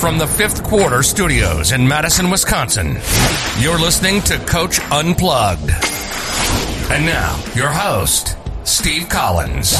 From the fifth quarter studios in Madison, Wisconsin, you're listening to Coach Unplugged. And now, your host, Steve Collins.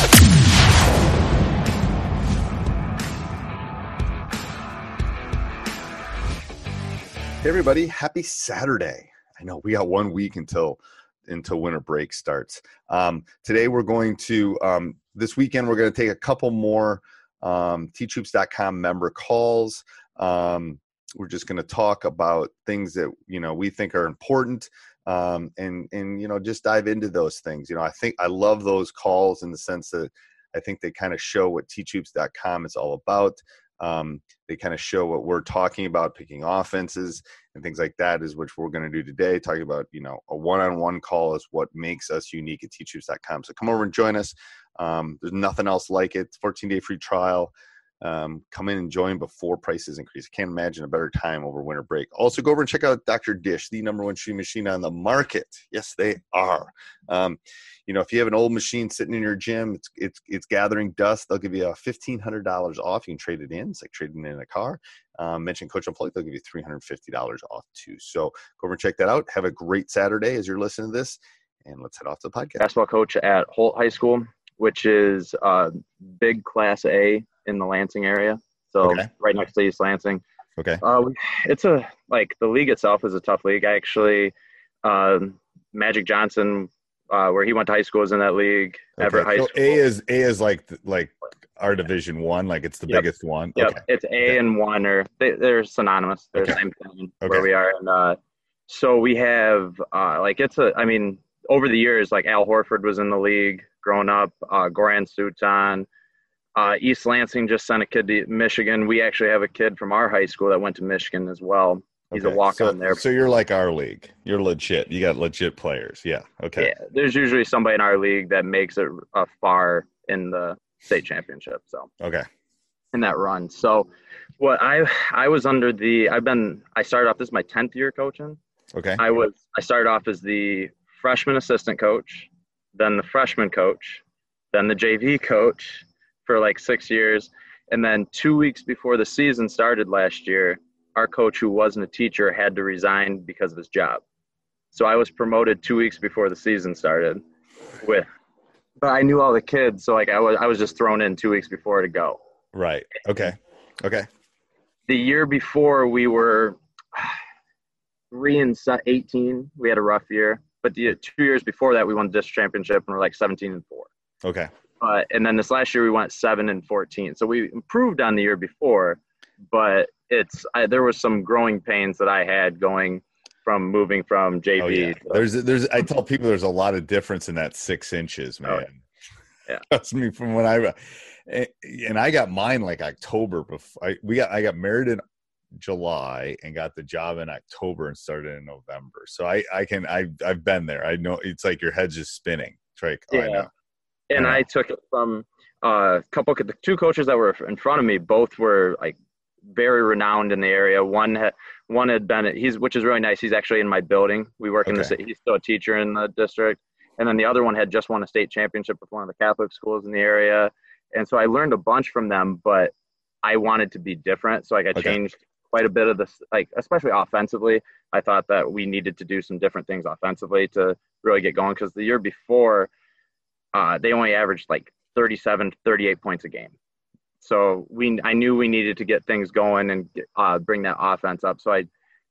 Hey everybody, happy Saturday. I know we got one week until until winter break starts. Um, today we're going to um, this weekend we're going to take a couple more um, teachhoops.com member calls. Um, we're just going to talk about things that you know we think are important um, and and you know just dive into those things. You know, I think I love those calls in the sense that I think they kind of show what teachhoops.com is all about. Um, they kind of show what we're talking about, picking offenses and things like that, is which we're going to do today. Talking about you know a one-on-one call is what makes us unique at teachhoops.com. So come over and join us. Um, there's nothing else like it. 14-day free trial. Um, come in and join before prices increase. I can't imagine a better time over winter break. Also, go over and check out Dr. Dish, the number one shoe machine on the market. Yes, they are. Um, you know, if you have an old machine sitting in your gym, it's it's it's gathering dust. They'll give you a fifteen hundred dollars off. You can trade it in. It's like trading in a car. Um, mention Coach Unplugged, they'll give you three hundred fifty dollars off too. So go over and check that out. Have a great Saturday as you're listening to this, and let's head off to the podcast. basketball coach at Holt High School, which is uh, big Class A in the Lansing area. So Okay. right next to East Lansing. Okay. Uh, it's a like the league itself is a tough league. I actually, um, Magic Johnson, uh, where he went to high school, is in that league. Everett High So School. A is A is like like our division one, like it's the Yep. biggest one. Yep, Okay. it's A and one, or they, they're synonymous. They're the same thing Okay. where we are. And uh, so we have, uh, like, it's a. I mean, over the years, like Al Horford was in the league growing up. Uh, Goran Suton, uh, East Lansing just sent a kid to Michigan. We actually have a kid from our high school that went to Michigan as well. He's Okay. a walk so, on there. So you're like our league. You're legit. You got legit players. Yeah. Okay. Yeah, there's usually somebody in our league that makes it a far in the state championship. So. Okay. in that run. So what I I was under the I've been I started off this is my 10th year coaching. Okay. I was I started off as the freshman assistant coach, then the freshman coach, then the JV coach for like 6 years and then 2 weeks before the season started last year, our coach who wasn't a teacher had to resign because of his job. So I was promoted 2 weeks before the season started with but I knew all the kids, so like I was I was just thrown in 2 weeks before to go Right. Okay. Okay. the year before we were three and 18 we had a rough year but the two years before that we won the district championship and we're like 17 and 4 Okay. Uh, and then this last year we went 7 and 14 so we improved on the year before but it's I, there was some growing pains that i had going from moving from jv Oh yeah. There's there's I tell people there's a lot of difference in that six inches, man. Oh, yeah. Trust me from when I and I got mine like October before I we got I got married in July and got the job in October and started in November. So I I can I I've been there. I know it's like your head's just spinning. It's like oh, I Yeah. know. And. I took it from uh, a couple of the two coaches that were in front of me both were like very renowned in the area. One had one had been he's which is really nice. He's actually in my building. We work in the city. He's still a teacher in the district. And then the other one had just won a state championship with one of the Catholic schools in the area. And so I learned a bunch from them, but I wanted to be different. So like I Okay. changed quite a bit of this, like especially offensively. I thought that we needed to do some different things offensively to really get going because the year before, uh, they only averaged like 37, 38 points a game. So we, I knew we needed to get things going and uh, bring that offense up. So I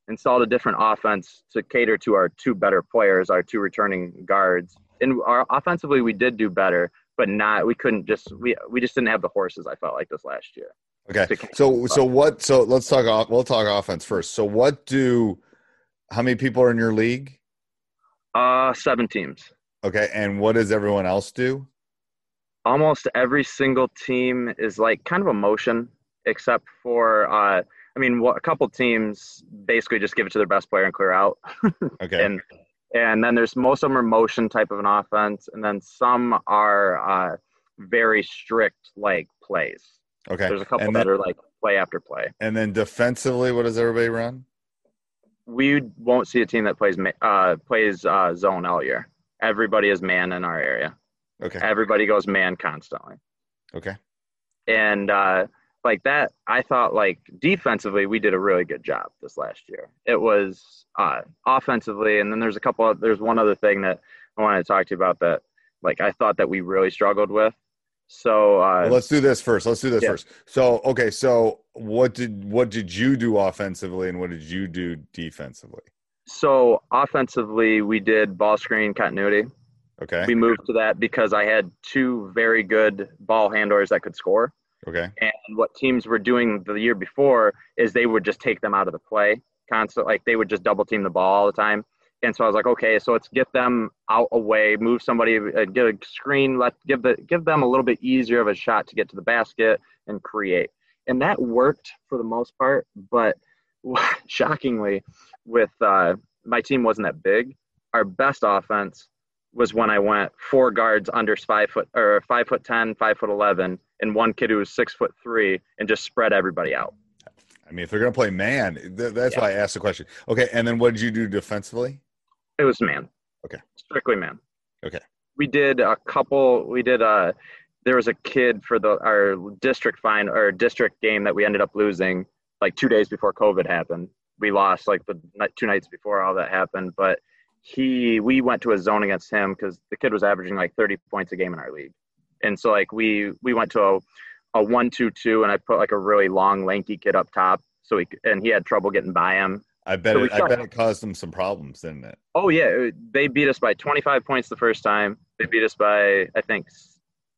installed a different offense to cater to our two better players, our two returning guards. And our offensively, we did do better, but not. We couldn't just we we just didn't have the horses. I felt like this last year. Okay. So so what? So let's talk. off- We'll talk offense first. So what do? How many people are in your league? Uh, seven teams. Okay, and what does everyone else do? almost every single team is like kind of a motion, except for uh, I mean, a couple teams basically just give it to their best player and clear out, Okay. and and then there's most of them are motion type of an offense, and then some are uh, very strict like plays. okay. There's a couple and that then, are like play after play. and then defensively, what does everybody run? We won't see a team that plays uh, plays uh, zone all year. Everybody is man in our area. Okay. Everybody goes man constantly. Okay. and uh, like that i thought like defensively we did a really good job this last year it was uh, offensively and then there's a couple of, there's one other thing that i wanted to talk to you about that like i thought that we really struggled with so uh, Well, let's do this first. Let's do this Yeah. first. So, okay, so what did what did you do offensively, and what did you do defensively? So offensively we did ball screen continuity Okay. we moved to that because i had two very good ball handlers that could score Okay. And what teams were doing the year before is they would just take them out of the play constant, like they would just double team the ball all the time. And so I was like, okay, so let's get them out away, move somebody, uh, get a screen, let give the give them a little bit easier of a shot to get to the basket and create. And that worked for the most part, but shockingly, with uh, my team wasn't that big. Our best offense was when I went four guards under five foot or five foot ten, five foot eleven, and one kid who was six foot three, and just spread everybody out. I mean, if they're gonna play man, th- that's why I asked the question. Okay, and then what did you do defensively? It was man. Okay. Strictly man. Okay. We did a couple. We did a. There was a kid for the our district fine or district game that we ended up losing like two days before COVID happened. We lost like the two nights before all that happened, but he we went to a zone against him because the kid was averaging like 30 points a game in our league, and so like we we went to a a one two two, and I put like a really long lanky kid up top, so he and he had trouble getting by him, I bet So it, I bet it caused them some problems, didn't it? Oh yeah, they beat us by 25 points the first time. They beat us by I think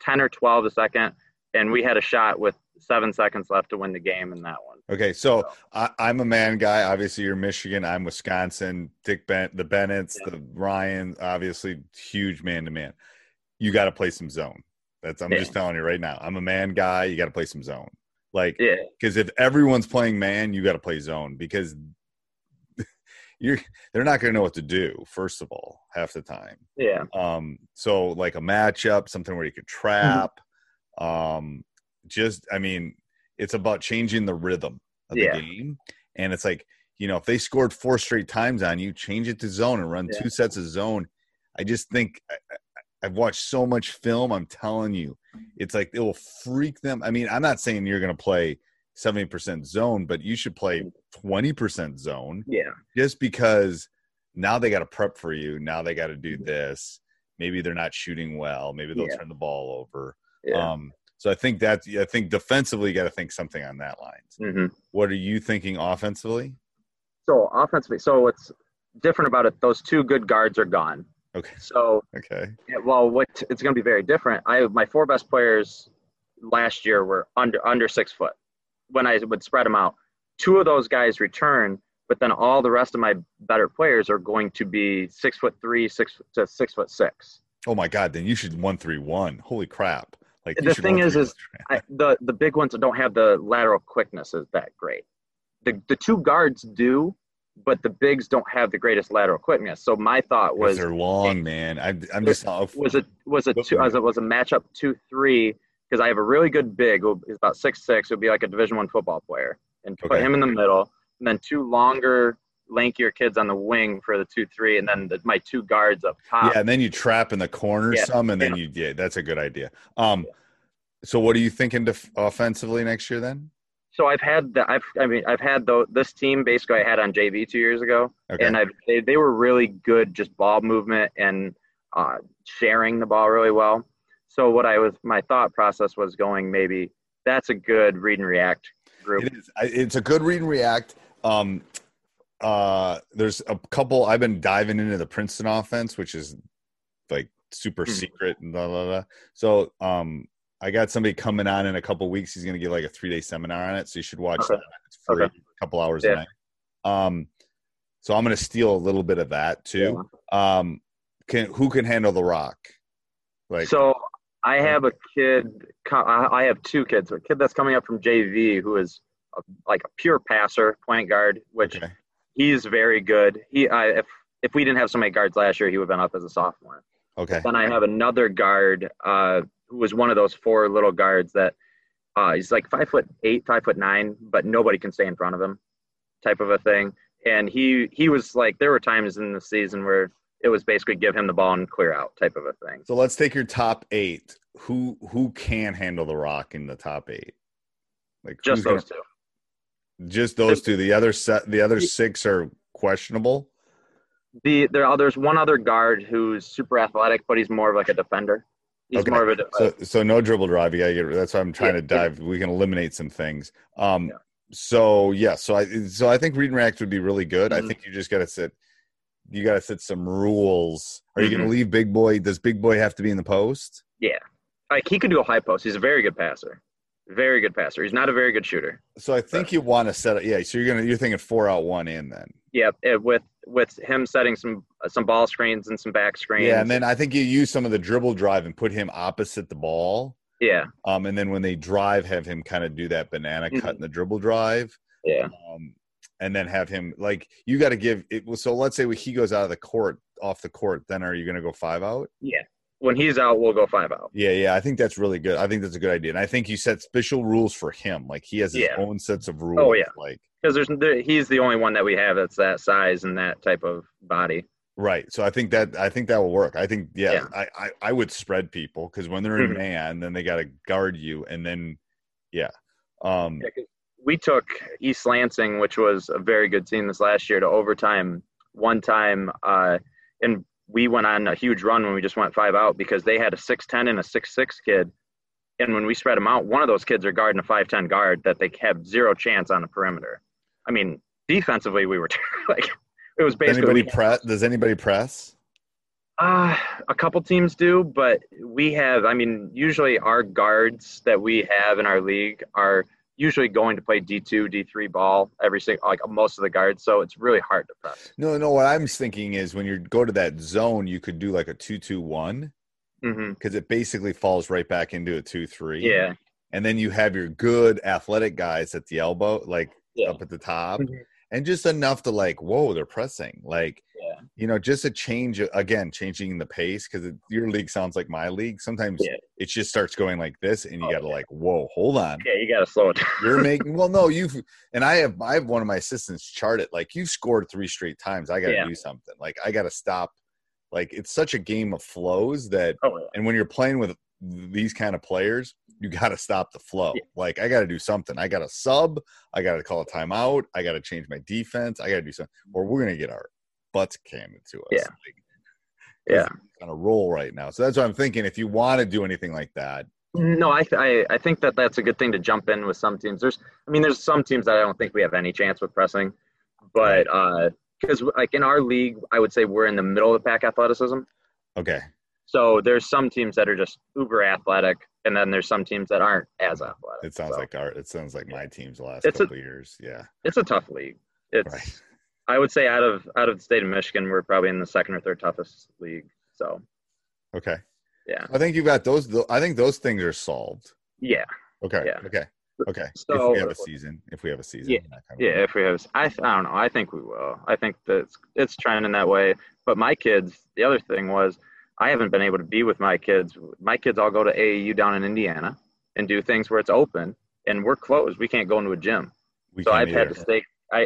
10 or 12 the second, and we had a shot with seven seconds left to win the game in that one. Okay, so I, I'm a man guy. Obviously, you're Michigan. I'm Wisconsin. Dick Bennett, the Bennetts, the Ryan, obviously huge man to man. You got to play some zone. That's I'm Yeah. just telling you right now. I'm a man guy. You got to play some zone. Like Yeah, because if everyone's playing man, you got to play zone because you're they're not going to know what to do. First of all, half the time. yeah, Um, so like a matchup, something where you could trap. Um, just I mean, it's about changing the rhythm of Yeah. the game. And it's like, you know, if they scored four straight times on you, change it to zone and run Yeah. two sets of zone. I just think I, I've watched so much film. I'm telling you, it's like it will freak them. I mean, I'm not saying you're going to play 70% zone, but you should play 20% zone yeah, just because now they got to prep for you. Now they got to do this. Maybe they're not shooting well. Maybe they'll Yeah. turn the ball over. yeah. Um, so I think that I think defensively, you got to think something on that lines. hmm What are you thinking offensively? So offensively, so what's different about it? Those two good guards are gone. Okay. So Okay. Yeah, well, what it's going to be very different. I my four best players last year were under under six foot. When I would spread them out, two of those guys return, but then all the rest of my better players are going to be six foot three, six to six foot six. Oh my God! Then you should one three one. Holy crap! Like The thing is, is I, the the big ones don't have the lateral quickness is that great. The the two guards do, but the bigs don't have the greatest lateral quickness. So my thought was they're long, man. I, I'm just was it was a two as it was a matchup two three because I have a really good big. who is about six six. He'll be like a Division One football player, and put Okay. him in the middle, and then two longer, lankier kids on the wing for the two three, and then the, my two guards up top. Yeah, and then you trap in the corner Yeah, some, and then yeah. you yeah, that's a good idea. Um, so what are you thinking def- offensively next year then? So I've had the I've I mean I've had the, this team basically I had on JV two years ago, Okay. and I've they, they were really good just ball movement and uh, sharing the ball really well. So what I was my thought process was going maybe that's a good read and react group. It is. It's a good read and react. Um, uh, there's a couple. I've been diving into the Princeton offense, which is like super Mhm. secret and blah blah blah. So, um, I got somebody coming on in a couple weeks. He's going to give like a three day seminar on it, so you should watch Okay. that. It's free, Okay. a couple hours Yeah. a night. Um, so I'm going to steal a little bit of that too. Um, can who can handle the rock? Like, so I have a kid. I I have two kids. A kid that's coming up from JV who is a, like a pure passer, point guard, which okay, he's very good. He I, if if we didn't have so many guards last year, he would have been up as a sophomore. okay, Then I have another guard uh, who was one of those four little guards that uh, he's like five foot eight, five foot nine, but nobody can stay in front of him, type of a thing. And he he was like there were times in the season where it was basically give him the ball and clear out type of a thing. So let's take your top eight. Who who can handle the rock in the top eight? Like Just who's gonna- those two. Just those two. The other set, the other six are questionable. The there there's one other guard who's super athletic, but he's more of like a defender. He's Okay. more of a So so no dribble drive. You. That's why I'm trying Yeah, to dive. We can eliminate some things. Um. Yeah. So yeah. So I so I think read and react would be really good. I Mhm. think you just gotta sit. You gotta set some rules. Are you Mm-hmm. gonna leave Big Boy? Does Big Boy have to be in the post? Yeah, like he could do a high post. He's a very good passer, very good passer. He's not a very good shooter. So I think you want to set it. Yeah. So you're gonna you're thinking four out one in then. Yeah, with with him setting some some ball screens and some back screens. Yeah, and then I think you use some of the dribble drive and put him opposite the ball. yeah, Um, and then when they drive, have him kind of do that banana cut Mhm. in the dribble drive. yeah, Um, and then have him like you got to give it. So let's say he goes out of the court, off the court. Then are you going to go five out? yeah. When he's out, we'll go five out. Yeah, yeah. I think that's really good. I think that's a good idea, and I think you set special rules for him. Like he has his Yeah. own sets of rules. Oh, yeah. Like Because there's there, he's the only one that we have that's that size and that type of body. right. So I think that I think that will work. I think yeah. Yeah. I, I I would spread people because when they're in Mhm. man, then they got to guard you, and then yeah. Um, Yeah, we took East Lansing, which was a very good team this last year, to overtime one time, uh, and we went on a huge run when we just went five out because they had a six ten and a six six kid, and when we spread them out, one of those kids are guarding a five ten guard that they have zero chance on the perimeter. I mean, defensively, we were like it was basically anybody press? Does anybody press? Uh, a couple teams do, but we have, I mean, usually our guards that we have in our league are usually going to play D2, D3 ball every single, like most of the guards. So it's really hard to press. No, no. What I'm thinking is when you go to that zone, you could do like a two-two-one hmm because it basically falls right back into a two-three. Yeah. and then you have your good athletic guys at the elbow, like Yeah. up at the top, Mhm. and just enough to like, whoa, they're pressing, like, Yeah. you know, just a change again, changing the pace because your league sounds like my league. Sometimes Yeah. it just starts going like this, and you Oh, got to yeah. like, whoa, hold on, Yeah. You got to slow it down. you're making well, no, you've and I have I have one of my assistants chart it like you've scored three straight times. I got to do something. Like I got to stop. Like it's such a game of flows that Oh, and when you're playing with these kind of players, you got to stop the flow. Yeah. Like I got to do something. I got to sub. I got to call a timeout. I got to change my defense. I got to do something, or we're gonna get our butts handed to us. Yeah. Like, Yeah. on a roll right now. So that's what I'm thinking. If you want to do anything like that, No, I, I I think that that's a good thing to jump in with some teams. There's, I mean, there's some teams that I don't think we have any chance with pressing, but uh, because like in our league, I would say we're in the middle of the pack athleticism. okay, So there's some teams that are just uber athletic, and then there's some teams that aren't as athletic. it sounds So like our. It sounds like my team's last It's a- couple of years. Yeah, it's a tough league. It's right. I would say out of out of the state of Michigan, we're probably in the second or third toughest league. So Okay, yeah, I think you've got those. I think those things are solved. yeah, Okay, Yeah. okay, okay. if we have a season, if we have a season, Yeah, kind of yeah. If we have, I I don't know. I think we will. I think that it's, it's trending that way. But my kids, the other thing was, I haven't been able to be with my kids. My kids all go to AAU down in Indiana. and do things where it's open and we're closed. We can't go into a gym. We so I've had to stay I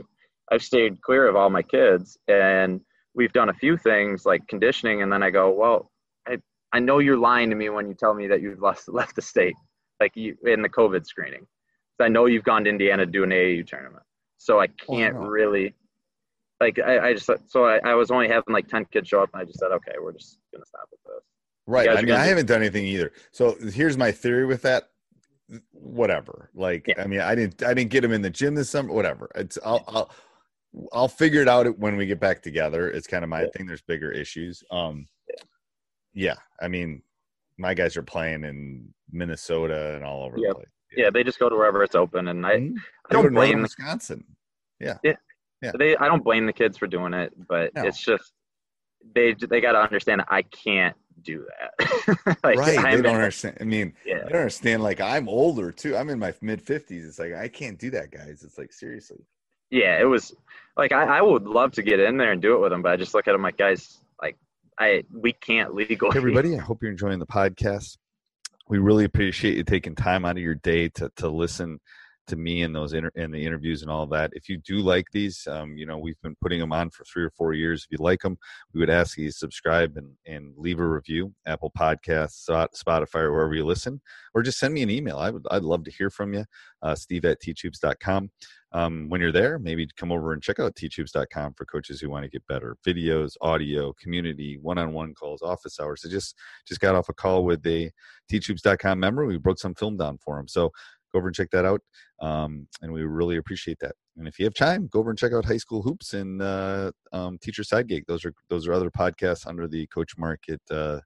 I've stayed clear of all my kids and we've done a few things like conditioning and then I go, Well, I, I know you're lying to me when you tell me that you've left left the state, like you in the COVID screening. I know you've gone to Indiana to do an AAU tournament. So I Oh, can't know. really like I, I just so I, I was only having like ten kids show up and I just said, Okay, we're just gonna stop with this. Right. I mean, I haven't done anything either. So here's my theory with that. Whatever. Like, Yeah. I mean, I didn't, I didn't get him in the gym this summer. Whatever. It's, I'll, I'll, I'll figure it out when we get back together. It's kind of my Yeah. thing. There's bigger issues. Um, yeah. I mean, my guys are playing in Minnesota and all over Yep. the place. Yeah, they just go to wherever it's open and I, Mhm. I don't blame the Wisconsin. Yeah. yeah, they I don't blame the kids for doing it, but No. it's just they they got to understand I can't do that. like, right. I'm- they don't understand. I mean, Yeah, I don't understand. Like, I'm older too. I'm in my mid 50s. It's like, I can't do that, guys. It's like, seriously. Yeah. It was like I, I would love to get in there and do it with them, but I just look at them like guys, like I we can't legally. Hey, everybody, I hope you're enjoying the podcast. We really appreciate you taking time out of your day to to listen to me and those inter- and the interviews and all that. If you do like these, um, you know, we've been putting them on for three or four years. If you like them, we would ask you to subscribe and, and leave a review, Apple Podcasts, Spotify, or wherever you listen, or just send me an email. I would, I'd love to hear from you. Uh, Steve at teachhoops.com. Um, when you're there, maybe come over and check out teachhoops.com for coaches who want to get better videos, audio, community, one-on-one calls, office hours. I just, just got off a call with a teachhoops.com member. We broke some film down for him. So go over and check that out. Um, and we really appreciate that. And if you have time, go over and check out High School Hoops and uh, um, Teacher Side Gig. Those are those are other podcasts under the Coach Market uh,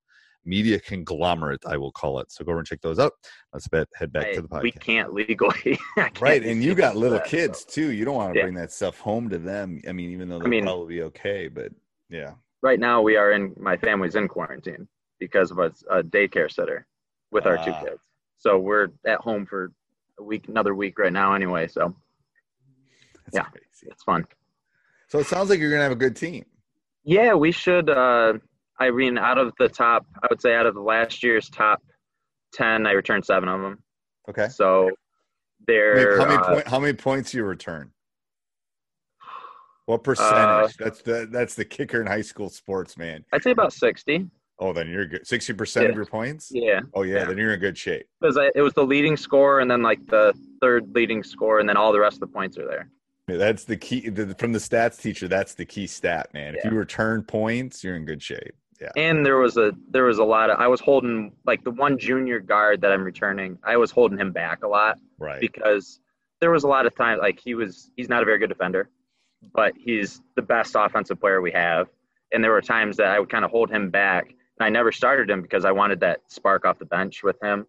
media conglomerate, I will call it. So go over and check those out. Let's bet, head back I- to the podcast. we can't legally. Can't Right, and you got little that, kids so. too. You don't want to Yeah. bring that stuff home to them. I mean, even though they'll mean- probably be okay, but yeah. Right now, we are in my family's in quarantine because of a, a daycare sitter with our two Ah. kids. So we're at home for a week, another week right now, anyway. So That's Yeah. crazy. it's fun. So it sounds like you're gonna have a good team. Yeah, we should. Uh, I mean, out of the top, I would say out of the last year's top ten, I returned seven of them. Okay. So there. how many, uh, point, how many points do you return? What percentage? that's the that's the kicker in high school sports, man. I'd say about sixty. Oh, then you're good. Sixty percent of your points. Yeah, Oh yeah, Yeah. then you're in good shape. because it was the leading score, and then like the third leading score, and then all the rest of the points are there. Yeah, That's the key the, from the stats teacher. That's the key stat, man. If you return points, you're in good shape. Yeah. And there was a there was a lot of I was holding like the one junior guard that I'm returning. I was holding him back a lot Right. because there was a lot of time like he was he's not a very good defender, but he's the best offensive player we have. And there were times that I would kind of hold him back, I never started him because I wanted that spark off the bench with him,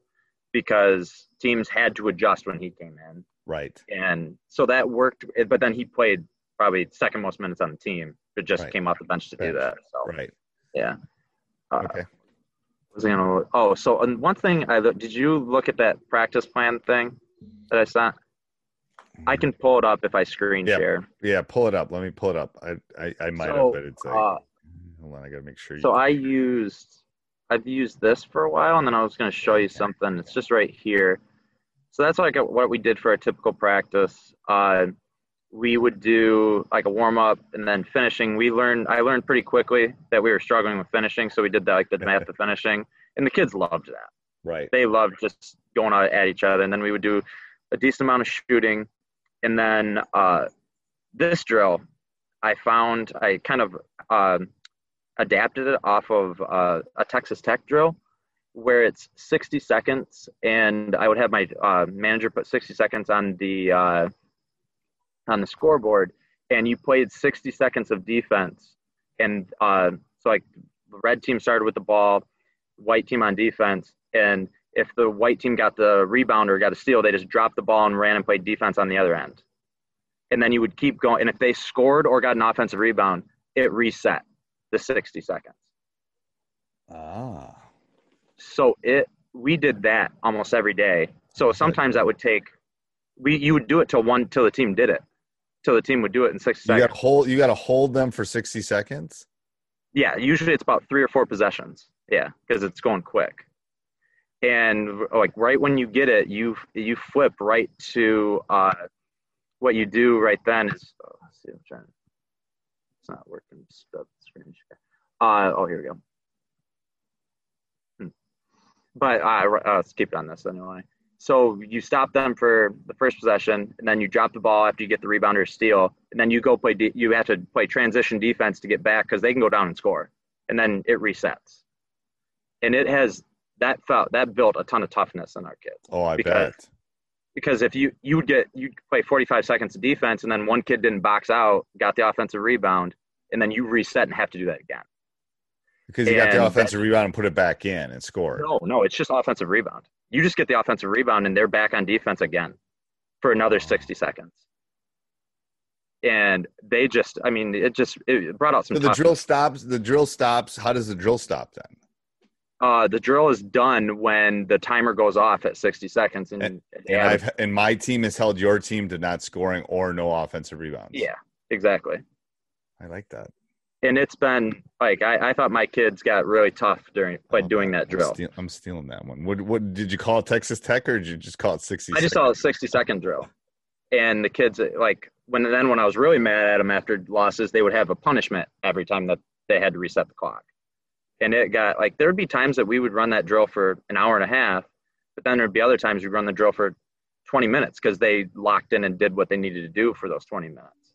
because teams had to adjust when he came in, Right. and so that worked. But then he played probably second most minutes on the team, but just Right. came off the bench to do that. So Right. yeah. Uh, Okay. was I gonna? Oh, so and one thing I did you look at that practice plan thing that I sent? I can pull it up if I screen Yeah. share. Yeah, pull it up. Let me pull it up. I I, I might have, So, but it's like uh, hold on, I gotta make sure you so I used I've used this for a while, and then I was going to show you something. It's just right here. So that's like what we did for a typical practice. Uh, we would do like a warm up and then finishing. We learned I learned pretty quickly that we were struggling with finishing, so we did that like the math of finishing, and the kids loved that. right. they loved just going out at each other. And then we would do a decent amount of shooting. And then uh, this drill, I found I kind of um adapted it off of uh, a Texas Tech drill where it's 60 seconds. And I would have my uh, manager put 60 seconds on the uh, on the scoreboard, and you played 60 seconds of defense. And uh, so, like, the red team started with the ball, white team on defense, and if the white team got the rebound or got a steal, they just dropped the ball and ran and played defense on the other end. And then you would keep going. And if they scored or got an offensive rebound, it reset the 60 seconds. Ah. So it we did that almost every day. So sometimes that would take we you would do it till one till the team did it. Till the team would do it in 60 You seconds. got hold. You got to hold them for sixty seconds. Yeah, usually it's about three or four possessions. Yeah, because it's going quick. and like right when you get it, you you flip right to uh, what you do right then is. Oh, let's see, I'm trying. It's not working. Stop Uh, oh, here we go. Hmm. But uh, uh, let's keep it on this anyway. So you stop them for the first possession, and then you drop the ball after you get the rebound or steal, and then you go play. De- you have to play transition defense to get back because they can go down and score, and then it resets. And it has that felt that built a ton of toughness in our kids. Oh, I because, bet. Because if you you would get you play 45 seconds of defense, and then one kid didn't box out, got the offensive rebound, and then you reset and have to do that again. Because you got the and offensive rebound and put it back in and score. No, no, it's just offensive rebound. You just get the offensive rebound and they're back on defense again for another 60 seconds. And they just, I mean, it just it brought out some. So the drill stops. The drill stops. How does the drill stop then? Uh, the drill is done when the timer goes off at 60 seconds, and, And, and I've and my team has held your team to not scoring or no offensive rebounds. yeah, exactly. I like that. And it's been like I, I thought my kids got really tough during by Oh, doing that I'm drill. steal- I'm stealing that one. What what did you call it Texas Tech or did you just call it 60? I just saw a 60 second drill. And the kids, like, when then when I was really mad at them after losses, they would have a punishment every time that they had to reset the clock. And it got like, there would be times that we would run that drill for an hour and a half, but then there'd be other times we'd run the drill for 20 minutes because they locked in and did what they needed to do for those 20 minutes.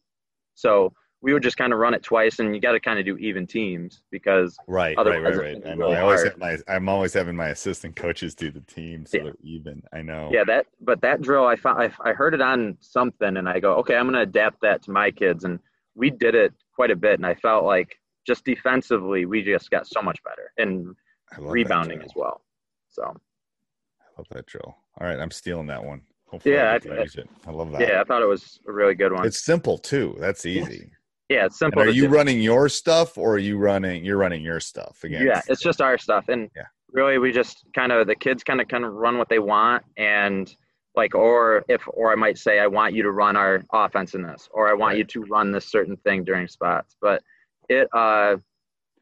So we would just kind of run it twice, and you got to kind of do even teams because Right, right, right, right. I know. really I always hard. have my. I'm always having my assistant coaches do the team so Yeah. they're even. I know. Yeah, that but that drill I found I, I heard it on something and I go, okay, I'm gonna adapt that to my kids and we did it quite a bit and I felt like just defensively we just got so much better and rebounding as well. So I love that drill. All right, I'm stealing that one. Hopefully, Yeah, I, I-. I love that. yeah, I thought it was a really good one. It's simple too. That's easy. Yeah, it's And simple. are you do. running your stuff or are you running? You're running your stuff again. Yeah, it's just our stuff and Yeah. really we just kind of the kids kind of kind of run what they want and like or if or I might say I want you to run our offense in this or I want Right. you to run this certain thing during spots. But it uh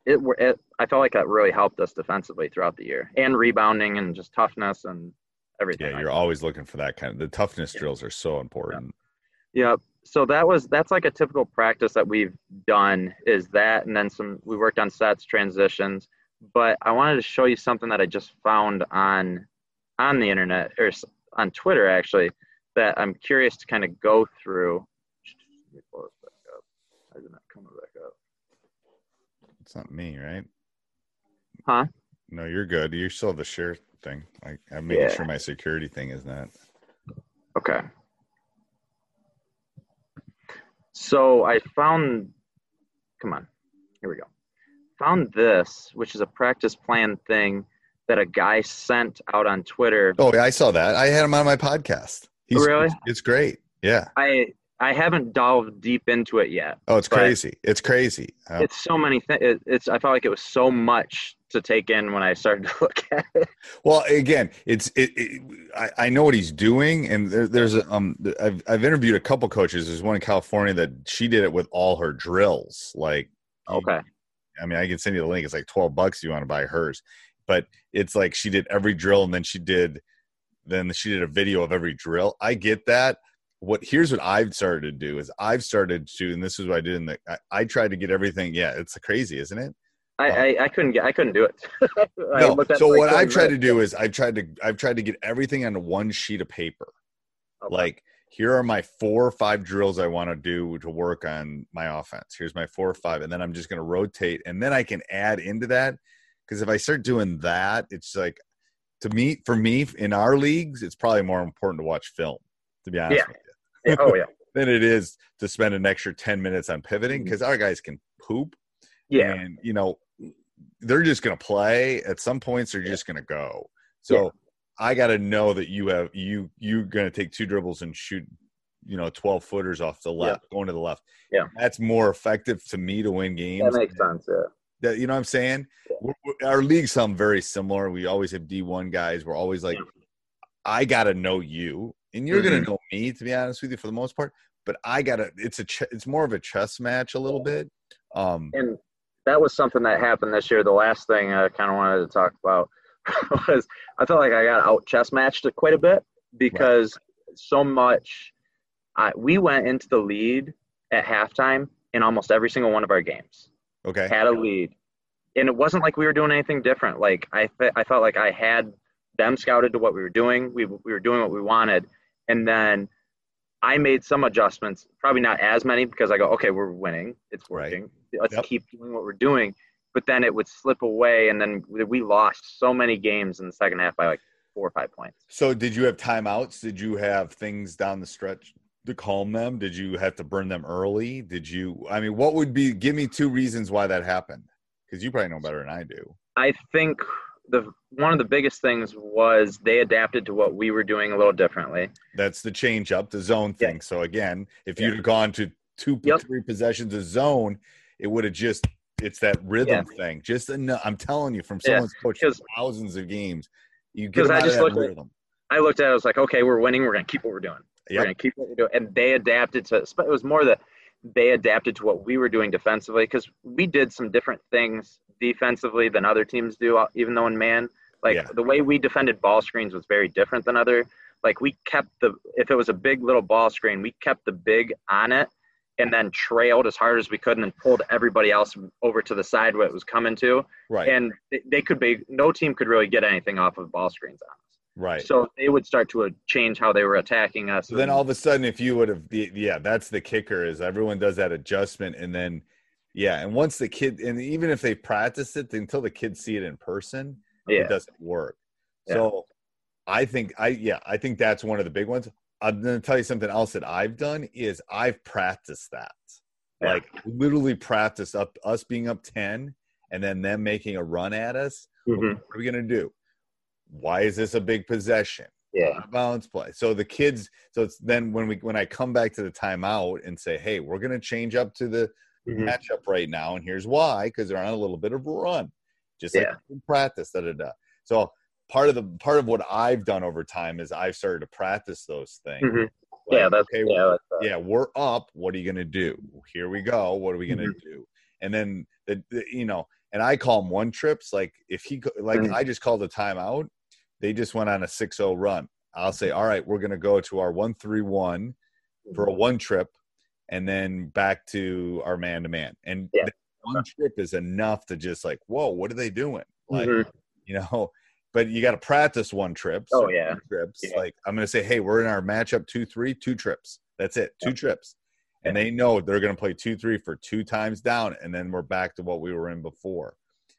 it, it I felt like that really helped us defensively throughout the year and rebounding and just toughness and everything. Yeah, like you're always looking for that kind of. The toughness drills are so important. Yep. So that was that's like a typical practice that we've done is that and then some we worked on sets, transitions. But I wanted to show you something that I just found on on the internet or on Twitter actually that I'm curious to kind of go through. Let me pull this back up. Why is not coming back up? It's not me, right? Huh? No, you're good. You still have the share thing. I, I'm making Yeah. sure my security thing is not. Okay. So I found, come on, here we go. Found this, which is a practice plan thing that a guy sent out on Twitter. Oh, yeah, I saw that. I had him on my podcast. Really? It's, great. Yeah. I I haven't delved deep into it yet. Oh, it's crazy. It's crazy. Uh, It's so many things. It, it's I felt like it was so much to take in when I started to look at it. well, again, it's it. it I, I know what he's doing, and there, there's a, um. I've I've interviewed a couple coaches. There's one in California that she did it with all her drills. Like, Okay. I mean, I can send you the link. It's like twelve bucks. You want to buy hers, but it's like she did every drill, and then she did, then she did a video of every drill. I get that. What here's what I've started to do is I've started to, and this is what I did in the. I, I tried to get everything. Yeah, it's crazy, isn't it? I, I, I couldn't get I couldn't do it. No. So what I've tried to do is I've tried to I've tried to get everything on one sheet of paper. Okay. Like here are my four or five drills I want to do to work on my offense. Here's my four or five, and then I'm just going to rotate, and then I can add into that. Because if I start doing that, it's like to me for me in our leagues, it's probably more important to watch film. To be honest Yeah. with you Yeah, oh yeah. than it is to spend an extra 10 minutes on pivoting because our guys can poop. Yeah. and you know they're just going to play. At some points they're just going to go. So Yeah. i got to know that you have you you're going to take two dribbles and shoot you know 12 footers off the left going to the left. Yeah. that's more effective to me to win games That makes sense. Yeah. that you know what i'm saying? We're- we're- our leagues sound very similar. We always have d1 guys. We're always like i gotta know you. And you're Mm-hmm. gonna know me to be honest with you for the most part. But i gotta it's a ch- it's more of a chess match a little bit. Um and that was something that happened this year. The last thing I kind of wanted to talk about was I felt like I got out chess matched quite a bit because so much. I, we went into the lead at halftime in almost every single one of our games. Okay. Had a lead, and it wasn't like we were doing anything different. Like I, I felt like I had them scouted to what we were doing. We we were doing what we wanted, and then I made some adjustments. Probably not as many because I go, okay, we're winning. It's Right. working. Let's Yep. keep doing what we're doing. But then it would slip away, and then we lost so many games in the second half by like four or five points. So did you have timeouts? Did you have things down the stretch to calm them? Did you have to burn them early? Did you I mean what would be give me two reasons why that happened? Because you probably know better than I do. I think the one of the biggest things was they adapted to what we were doing a little differently. That's the change up, the zone Yeah. thing. So again, if Yeah. you'd have gone to two Yep. three possessions of zone, it would have just it's that rhythm thing. Just enough I'm telling you, from Yeah, someone's coached 'cause- thousands of games, you get I just looked at- rhythm. I looked at it, I was like, okay, we're winning. We're going to keep what we're doing. We're going to keep what we're doing. And they adapted to, it was more that they adapted to what we were doing defensively because we did some different things defensively than other teams do, uh, even though in man. Like Yeah. the way we defended ball screens was very different than other. Like we kept the, if it was a big little ball screen, we kept the big on it and then trailed as hard as we could and then pulled everybody else over to the side where it was coming to. Right. And they, could be, no team could really get anything off of ball screens on us. right. So they would start to uh, change how they were attacking us. So then all of a sudden, if you would have, yeah, that's the kicker is everyone does that adjustment, and then, yeah, and once the kid, and even if they practice it until the kids see it in person, yeah, it doesn't work. Yeah. So, I think I, yeah, I think that's one of the big ones. I'm going to tell you something else that I've done is I've practiced that, Yeah. like literally practiced up us being up ten, and then them making a run at us. Mhm. What are we going to do? Why is this a big possession? yeah, balance play. So the kids, so it's then when we when I come back to the timeout and say, hey, we're going to change up to the Mhm. matchup right now, and here's why because they're on a little bit of a run, just like Yeah. in practice. Da da da. So part of the part of what I've done over time is I've started to practice those things. Mhm. Like, yeah. That's okay, yeah, that's, uh, yeah, we're up. What are you going to do? Here we go. What are we going to Mm-hmm. do? And then the, the you know, and I call them one trips. Like if he like Mhm. I just called a timeout. They just went on a 6-0 run. I'll say, all right, we're going to go to our one three one for Mm-hmm. a one trip, and then back to our man to man. And Yeah. one trip is enough to just like, whoa, what are they doing? Like Mhm. you know. But you got to practice one trip. Oh, so yeah. trips. Yeah. Like I'm going to say, hey, we're in our matchup two three, two trips. That's it, two trips. And they know they're going to play two three for two times down, and then we're back to what we were in before.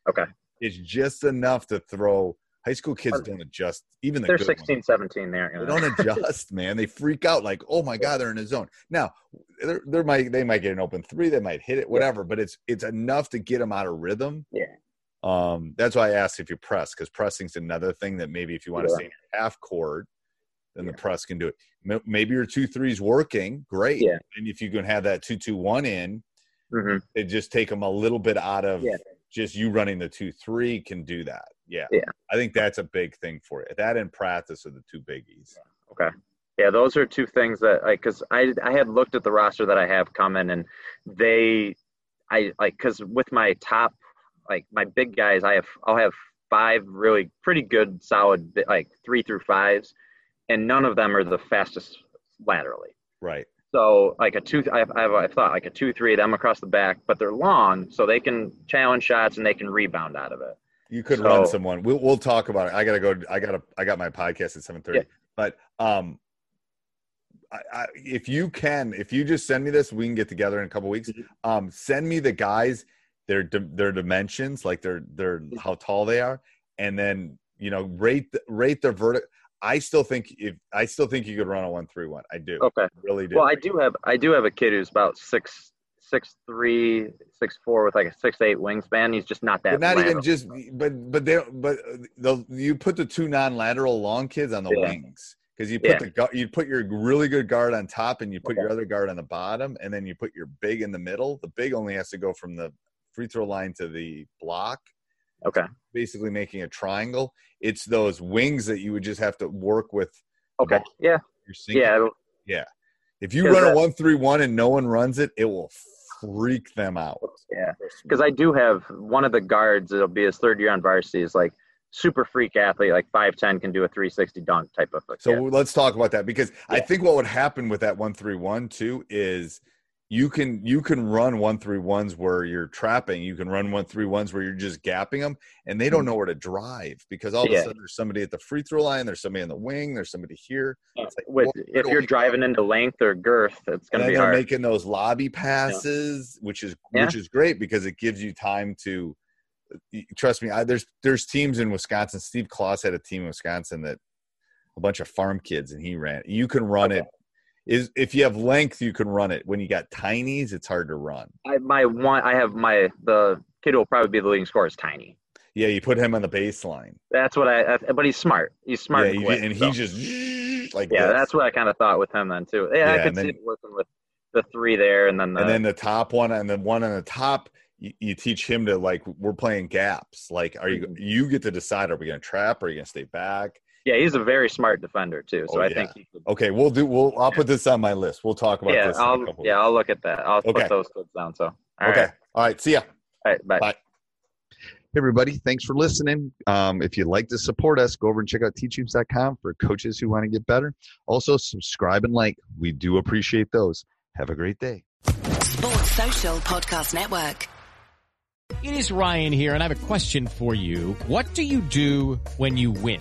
Okay. It's just enough to throw. High school kids don't adjust. Even the they're good 16, ones. 17 there. They don't adjust, man. They freak out like, oh my god, they're in a zone. Now, they're, they're might they might get an open three, they might hit it, whatever. But it's it's enough to get them out of rhythm. Yeah. Um, that's why I asked if you press because pressing's another thing that maybe if you want to Yeah. stay in your half court, then Yeah. the press can do it. Maybe your two threes working, great. Yeah. And if you can have that two two one in, hmm it just take them a little bit out of Yeah. Just you running the two three can do that. Yeah. Yeah. I think that's a big thing for it. That in practice are the two biggies. Okay. Yeah, those are two things that like because I I had looked at the roster that I have coming and they I like because with my top like my big guys I have I'll have five really pretty good solid like three through fives and none of them are the fastest laterally. Right. So like a two, I've, I've, I've thought like a two, three of them across the back, but they're long, so they can challenge shots and they can rebound out of it. You could So- run someone. We'll we'll talk about it. I gotta go. I gotta. I got my podcast at seven thirty. Yeah. But um, I, I, if you can, if you just send me this, we can get together in a couple weeks. Mm-hmm. Um, send me the guys, their their dimensions, like their their Mm-hmm. how tall they are, and then you know rate the- rate their vertical. I still think if I still think you could run a one three one. I do. Okay. I really do. Well, I do have, I do have a kid who's about six, six three, six four with like a six eight wingspan. He's just not that. but not even just but but they but the you put the two non-lateral long kids on the Yeah. wings because you put Yeah. the you put your really good guard on top and you put your other guard on the bottom and then you put your big in the middle the big only has to go from the free throw line to the block Okay. basically making a triangle it's those wings that you would just have to work with Okay. Yeah. Yeah. it'll- if you run a one three one and no one runs it it will freak them out Yeah. Because I do have one of the guards. It'll be his third year on varsity. Is like super freak athlete, like 5'10 can do a 360 dunk type of a So kid. let's talk about that because I think what would happen with that one three one too is you can you can run one three ones where you're trapping. You can run one three ones where you're just gapping them, and they don't know where to drive because all of Mm-hmm. Yeah. a sudden there's somebody at the free throw line, there's somebody in the wing, there's somebody here. It's like, With, well, if you're driving into length or girth, it's going to be hard. making those lobby passes, which is Yeah. which is great because it gives you time to. Trust me, I, there's there's teams in Wisconsin. Steve Kloss had a team in Wisconsin that a bunch of farm kids, and he ran. You can run it. Is if you have length, you can run it. When you got tinies, it's hard to run. I, my one, I have my the kid who will probably be the leading scorer is tiny. Yeah, you put him on the baseline. That's what I. But he's smart. He's smart. yeah, and quick, and so. he just like yeah, this. that's what I kind of thought with him then too. Yeah, I could see then- it working with the three there, and then the, and then the top one and the one on the top you, you teach him to like we're playing gaps like are you Mhm. you get to decide are we going to trap or are you going to stay back yeah, he's a very smart defender too. So Oh, I yeah. think he could. okay we'll do we'll i'll put this on my list we'll talk about Yeah, this in a I'll couple yeah, I'll look at that. I'll Okay. put those kids down. So all okay right. all right see ya all right, bye. Bye. Hey everybody, thanks for listening. Um, if you'd like to support us, go over and check out teachhoops.com for coaches who want to get better. Also, subscribe and like. We do appreciate those. Have a great day. Sports Social Podcast Network. It is Ryan here, and I have a question for you. What do you do when you win?